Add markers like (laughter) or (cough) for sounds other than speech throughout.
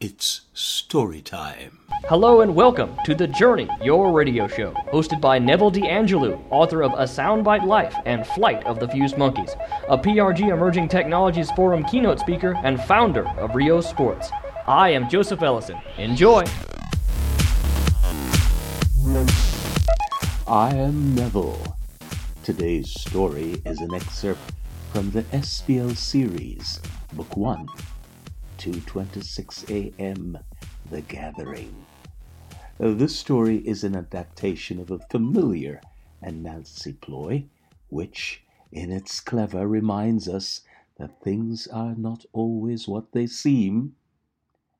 It's story time. Hello and welcome to The Journey, your radio show, hosted by Neville DeAngelou, author of A Sound-Byte Life and Flight of the Fused Monkeys, a PRG Emerging Technologies Forum keynote speaker and founder of Ryo Sports. I am Joseph Ellison. Enjoy! I am Neville. Today's story is an excerpt from the SBL series, Book 1, 2:26 a.m. The Gathering. This story is an adaptation of a familiar Anansi ploy, which, in its clever, reminds us that things are not always what they seem,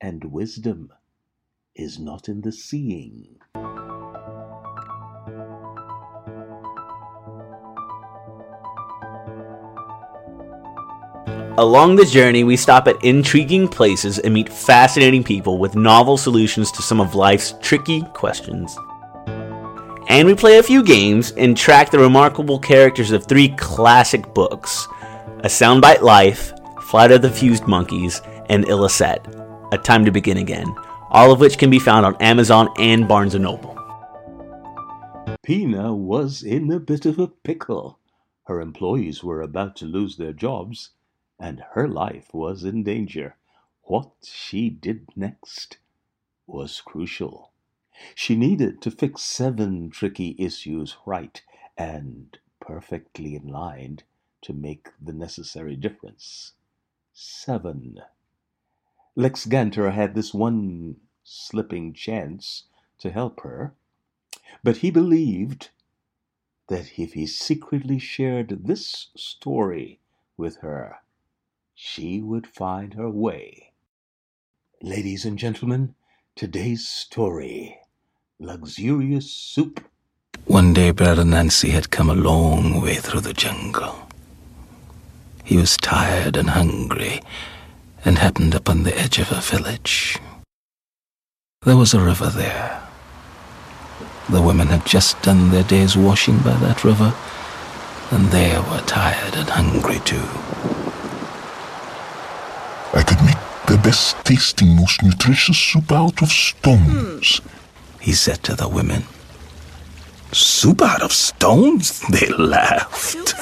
and wisdom is not in the seeing. Along the journey, we stop at intriguing places and meet fascinating people with novel solutions to some of life's tricky questions. And we play a few games and track the remarkable characters of three classic books A Sound-Byte Life, Flight of the Fused Monkeys, and Illicet A Time to Begin Again, all of which can be found on Amazon and Barnes & Noble. Pina was in a bit of a pickle. Her employees were about to lose their jobs, and her life was in danger. What she did next was crucial. She needed to fix seven tricky issues right and perfectly in line to make the necessary difference. Seven. Lex Ganter had this one slipping chance to help her, but he believed that if he secretly shared this story with her, she would find her way. Ladies and gentlemen, today's story Luxurious Soup. One day, Brother Nancy had come a long way through the jungle. He was tired and hungry and happened upon the edge of a village. There was a river there. The women had just done their day's washing by that river, and they were tired and hungry too. I could make the best tasting, most nutritious soup out of stones. Hmm. He said to the women. Soup out of stones? (laughs) They laughed.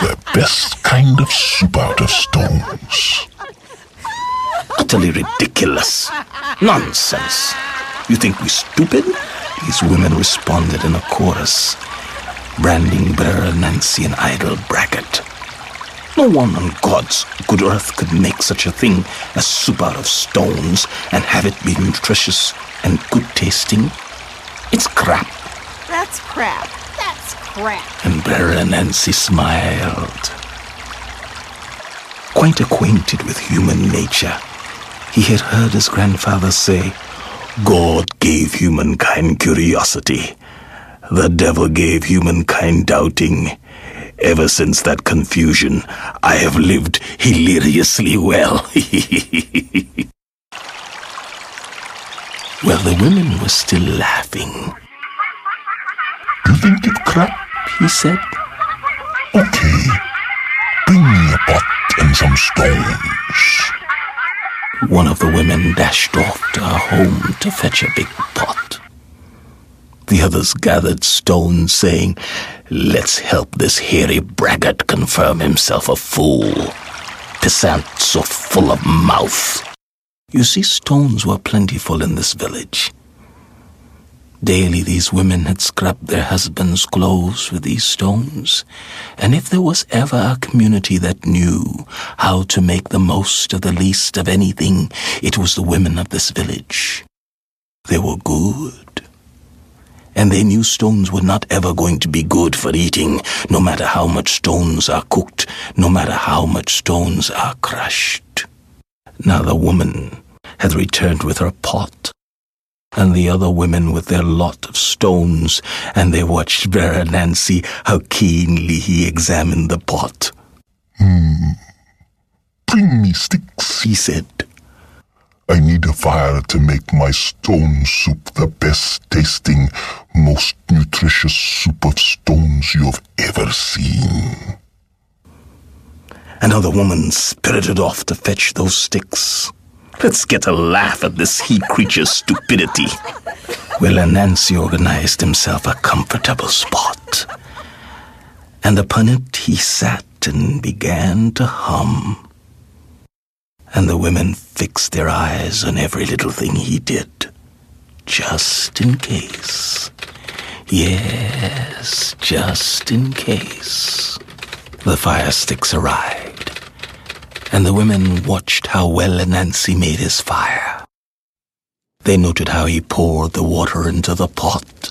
The best kind of soup out of stones. Utterly ridiculous. Nonsense. You think we stupid? These women responded in a chorus, branding Brother Nancy an idle braggart. No one on God's good earth could make such a thing as soup out of stones and have it be nutritious and good tasting. It's crap. That's crap. That's crap. And Nancy smiled. Quite acquainted with human nature, he had heard his grandfather say, God gave humankind curiosity. The devil gave humankind doubting. Ever since that confusion, I have lived hilariously well. (laughs) well, the women were still laughing. You think it crap? He said, Okay. Bring me a pot and some stones. One of the women dashed off to her home to fetch a big pot. The others gathered stones, saying, Let's help this hairy braggart confirm himself a fool. Pissant so full of mouth. You see, stones were plentiful in this village. Daily these women had scrubbed their husbands' clothes with these stones, and if there was ever a community that knew how to make the most of the least of anything, it was the women of this village. They were good. And they knew stones were not ever going to be good for eating, no matter how much stones are cooked, no matter how much stones are crushed. Now the woman had returned with her pot and the other women with their lot of stones, and they watched Vera Nancy how keenly he examined the pot. Hmm. Bring me sticks. He said, I need a fire to make my stone soup the best tasting, most nutritious soup of stones you have ever seen. Another woman spirited off to fetch those sticks. Let's get a laugh at this he creature's stupidity. Well, Nancy organized himself a comfortable spot. And upon it he sat and began to hum. And the women fixed their eyes on every little thing he did, just in case. Yes, just in case. The fire sticks arrived, and the women watched how well Nancy made his fire. They noted how he poured the water into the pot.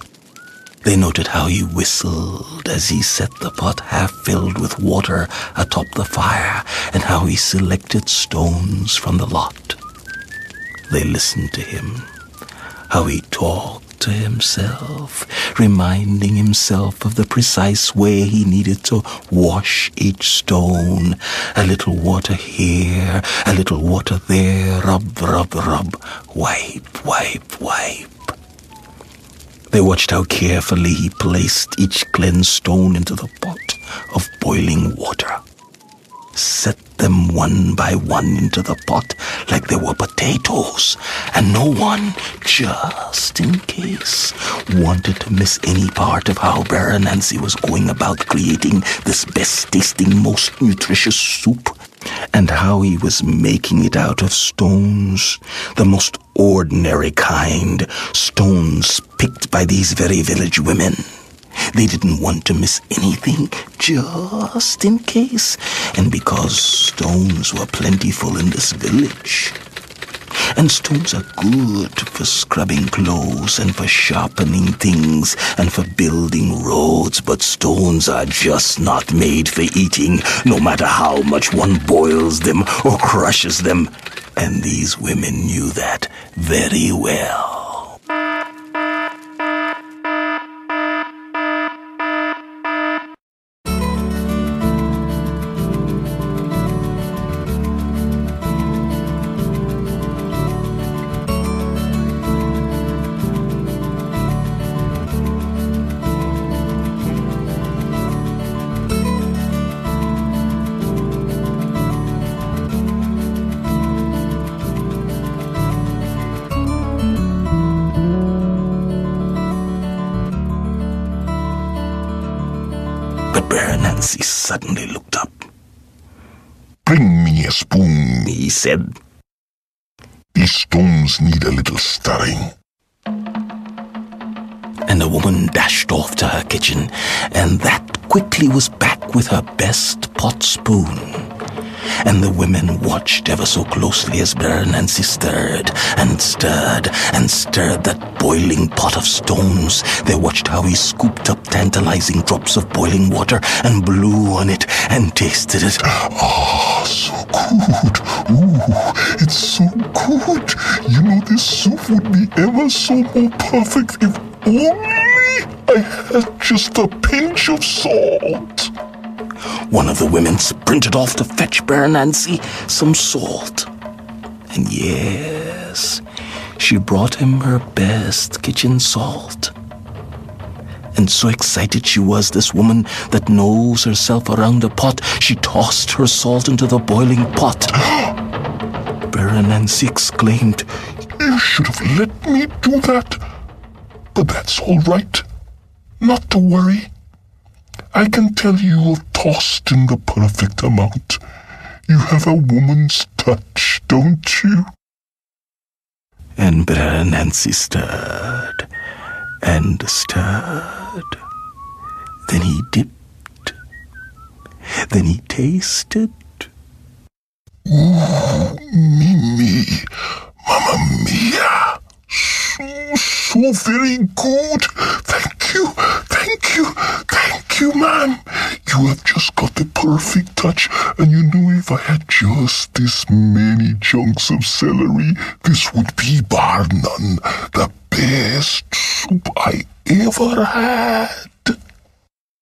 They noted how he whistled as he set the pot half filled with water atop the fire, and how he selected stones from the lot. They listened to him, how he talked to himself, reminding himself of the precise way he needed to wash each stone. A little water here, a little water there, rub, rub, rub, wipe, wipe, wipe. They watched how carefully he placed each cleansed stone into the pot of boiling water. Set them one by one into the pot like they were potatoes, and no one, just in case, wanted to miss any part of how Baron Nancy was going about creating this best tasting, most nutritious soup, and how he was making it out of stones, the most ordinary kind, stones picked by these very village women. They didn't want to miss anything, just in case, and because stones were plentiful in this village. And stones are good for scrubbing clothes and for sharpening things and for building roads, but stones are just not made for eating, no matter how much one boils them or crushes them. And these women knew that very well. Suddenly looked up. Bring me a spoon. He said, These stones need a little stirring. and the woman dashed off to her kitchen, and that quickly was back with her best pot spoon. And the women watched ever so closely as Baron Nancy stirred and stirred and stirred that boiling pot of stones. They watched how he scooped up tantalizing drops of boiling water and blew on it and tasted it. Ah, so good. Ooh, it's so good. You know, this soup would be ever so more perfect if only I had just a pinch of salt. One of the women sprinted off to fetch Baron Nancy some salt. And yes, she brought him her best kitchen salt. And so excited she was, this woman that knows herself around a pot, she tossed her salt into the boiling pot. (gasps) Baron Nancy exclaimed, You should have let me do that. But that's all right. Not to worry. I can tell you have tossed in the perfect amount. You have a woman's touch, don't you? And Nancy stirred and stirred. Then he dipped. Then he tasted. Ooh, Mimi, Mamma Mia. So, so very good. Thank you, thank you, thank you, ma'am. You have just got the perfect touch, and you know if I had just this many chunks of celery, this would be bar none the best soup I ever had.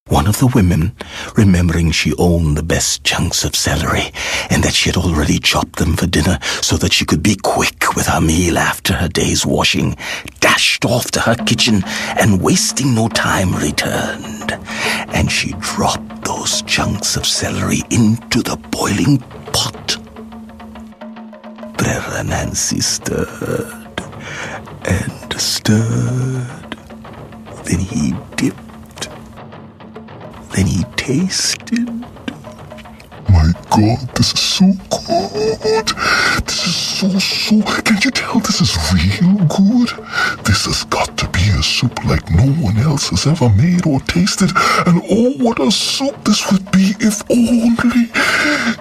One of the women, remembering she owned the best chunks of celery and that she had already chopped them for dinner so that she could be quick with her meal after her day's washing, dashed off to her kitchen and wasting no time returned. And she dropped those chunks of celery into the boiling pot. The Brera Nancy stirred and stirred. Then he dipped. Then he tasted. My God, this is so good. This is so, so. Can't you tell this is real good? This has got to be a soup like no one else has ever made or tasted. And oh, what a soup this would be if only,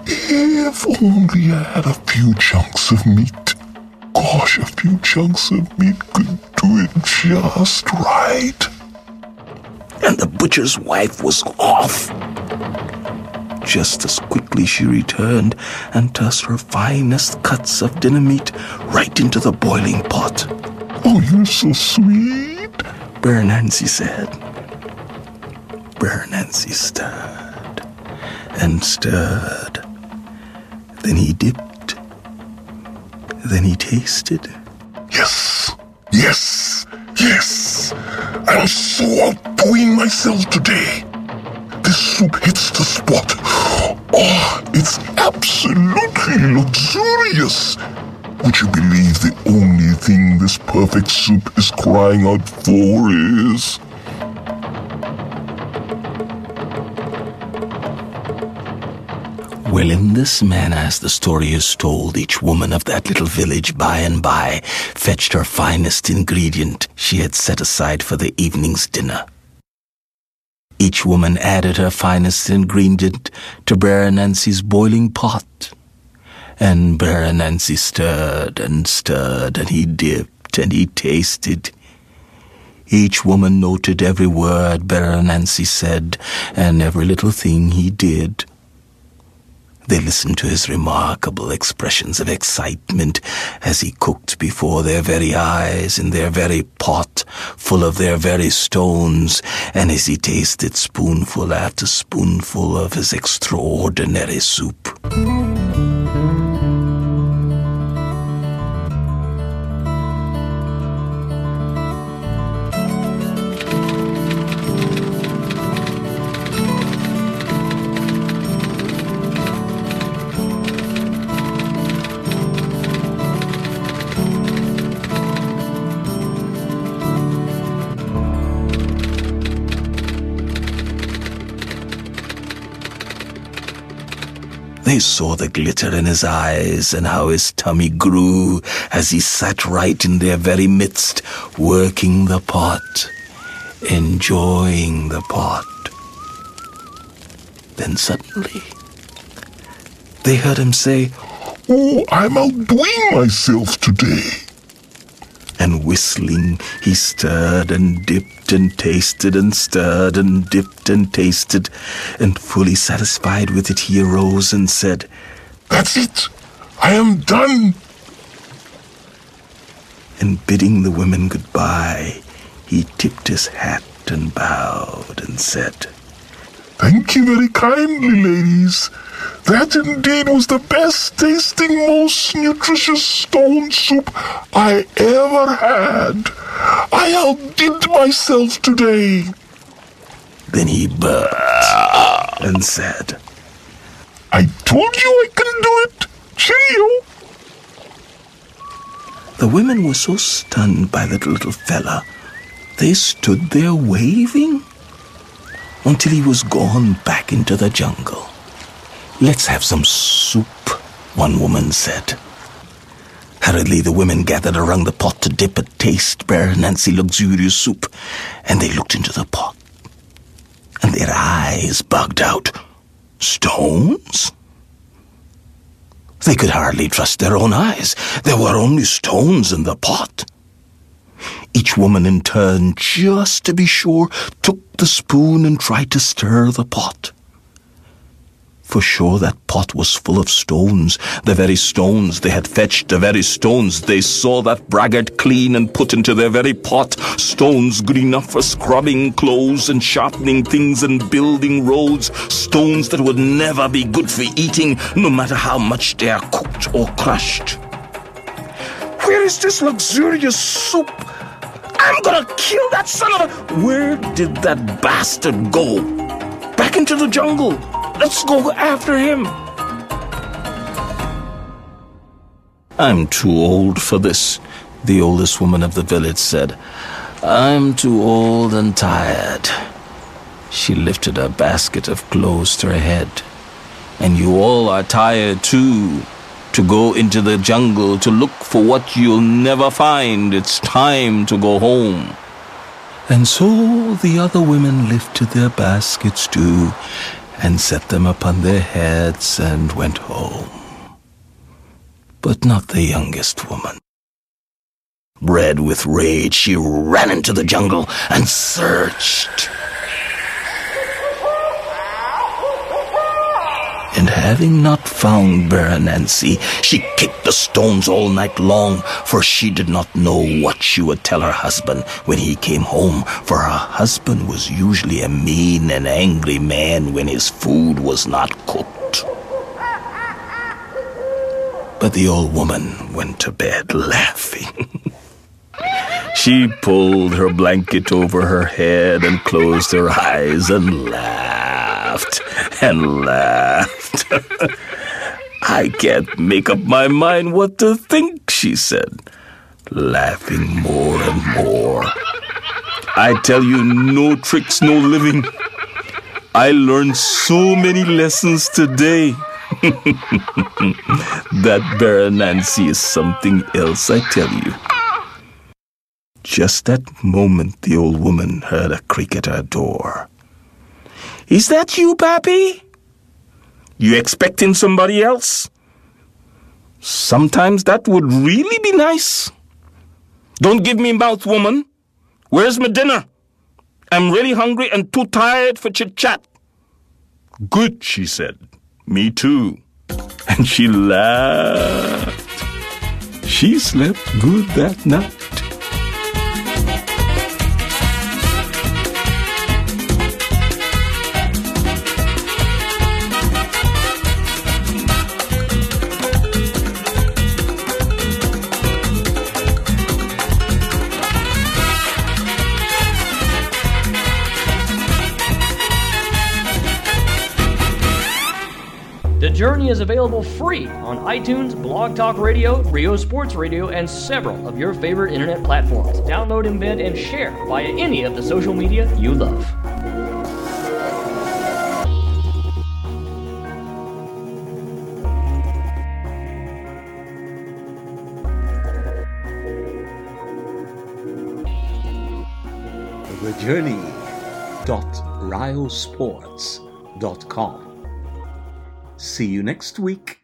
if only I had a few chunks of meat. Gosh, a few chunks of meat could do it just right. And the butcher's wife was off. Just as quickly she returned and tossed her finest cuts of dinner meat right into the boiling pot. Oh, you're so sweet. Bear Nancy said. Bear Nancy stirred and stirred. Then he dipped. Then he tasted. Yes, yes, yes. I'm so outdoing myself today. This soup hits the spot. Oh, it's absolutely luxurious. Would you believe the only thing this perfect soup is crying out for is. Well, in this manner, as the story is told, each woman of that little village by and by fetched her finest ingredient she had set aside for the evening's dinner. Each woman added her finest ingredient to Bear Nancy's boiling pot. And Bear Nancy stirred and stirred, and he dipped and he tasted. Each woman noted every word Bear Nancy said and every little thing he did. They listened to his remarkable expressions of excitement as he cooked before their very eyes in their very pot, full of their very stones, and as he tasted spoonful after spoonful of his extraordinary soup. They saw the glitter in his eyes and how his tummy grew as he sat right in their very midst, working the pot, enjoying the pot. Then suddenly, they heard him say, Oh, I'm outdoing myself today. And whistling, he stirred and dipped and tasted and stirred and dipped and tasted, and fully satisfied with it, he arose and said, That's it. I am done. and bidding the women goodbye, he tipped his hat and bowed and said, Thank you very kindly, ladies. That indeed was the best tasting, most nutritious stone soup I ever had. I outdid myself today. Then he burst and said, I told you I can do it. Cheerio. The women were so stunned by the little fella, they stood there waving until he was gone back into the jungle. Let's have some soup, one woman said. Hurriedly, the women gathered around the pot to dip and taste Bear Nancy luxurious soup, and they looked into the pot, and their eyes bugged out. Stones? They could hardly trust their own eyes. There were only stones in the pot. Each woman in turn, just to be sure, took the spoon and tried to stir the pot. For sure that pot was full of stones, the very stones they had fetched, the very stones they saw that braggart clean and put into their very pot, stones good enough for scrubbing clothes and sharpening things and building roads, stones that would never be good for eating, no matter how much they are cooked or crushed. Where is this luxurious soup? I'm gonna kill that son of a. Where did that bastard go? Back into the jungle. Let's go after him. I'm too old for this, the oldest woman of the village said. I'm too old and tired. She lifted a basket of clothes to her head. And you all are tired too. To go into the jungle to look for what you'll never find. It's time to go home. And so the other women lifted their baskets too and set them upon their heads and went home. But not the youngest woman. Red with rage, she ran into the jungle and searched. And having not found Baronancy, she kicked the stones all night long, for she did not know what she would tell her husband when he came home, for her husband was usually a mean and angry man when his food was not cooked. But the old woman went to bed (laughs) laughing. She pulled her blanket over her head and closed her eyes and laughed and laughed. (laughs) I can't make up my mind what to think, she said, laughing more and more. I tell you, no tricks, no living. I learned so many lessons today. (laughs) that Baronancy is something else, I tell you. Just that moment, the old woman heard a creak at her door. Is that you, Pappy? You expecting somebody else? Sometimes that would really be nice. Don't give me mouth, woman. Where's my dinner? I'm really hungry and too tired for chit chat. Good, she said. Me too. And she laughed. She slept good that night. The Journey is available free on iTunes, Blog Talk Radio, Ryo Sports Radio, and several of your favorite internet platforms. Download, embed, and share via any of the social media you love. thejourney.ryosports.com. See you next week.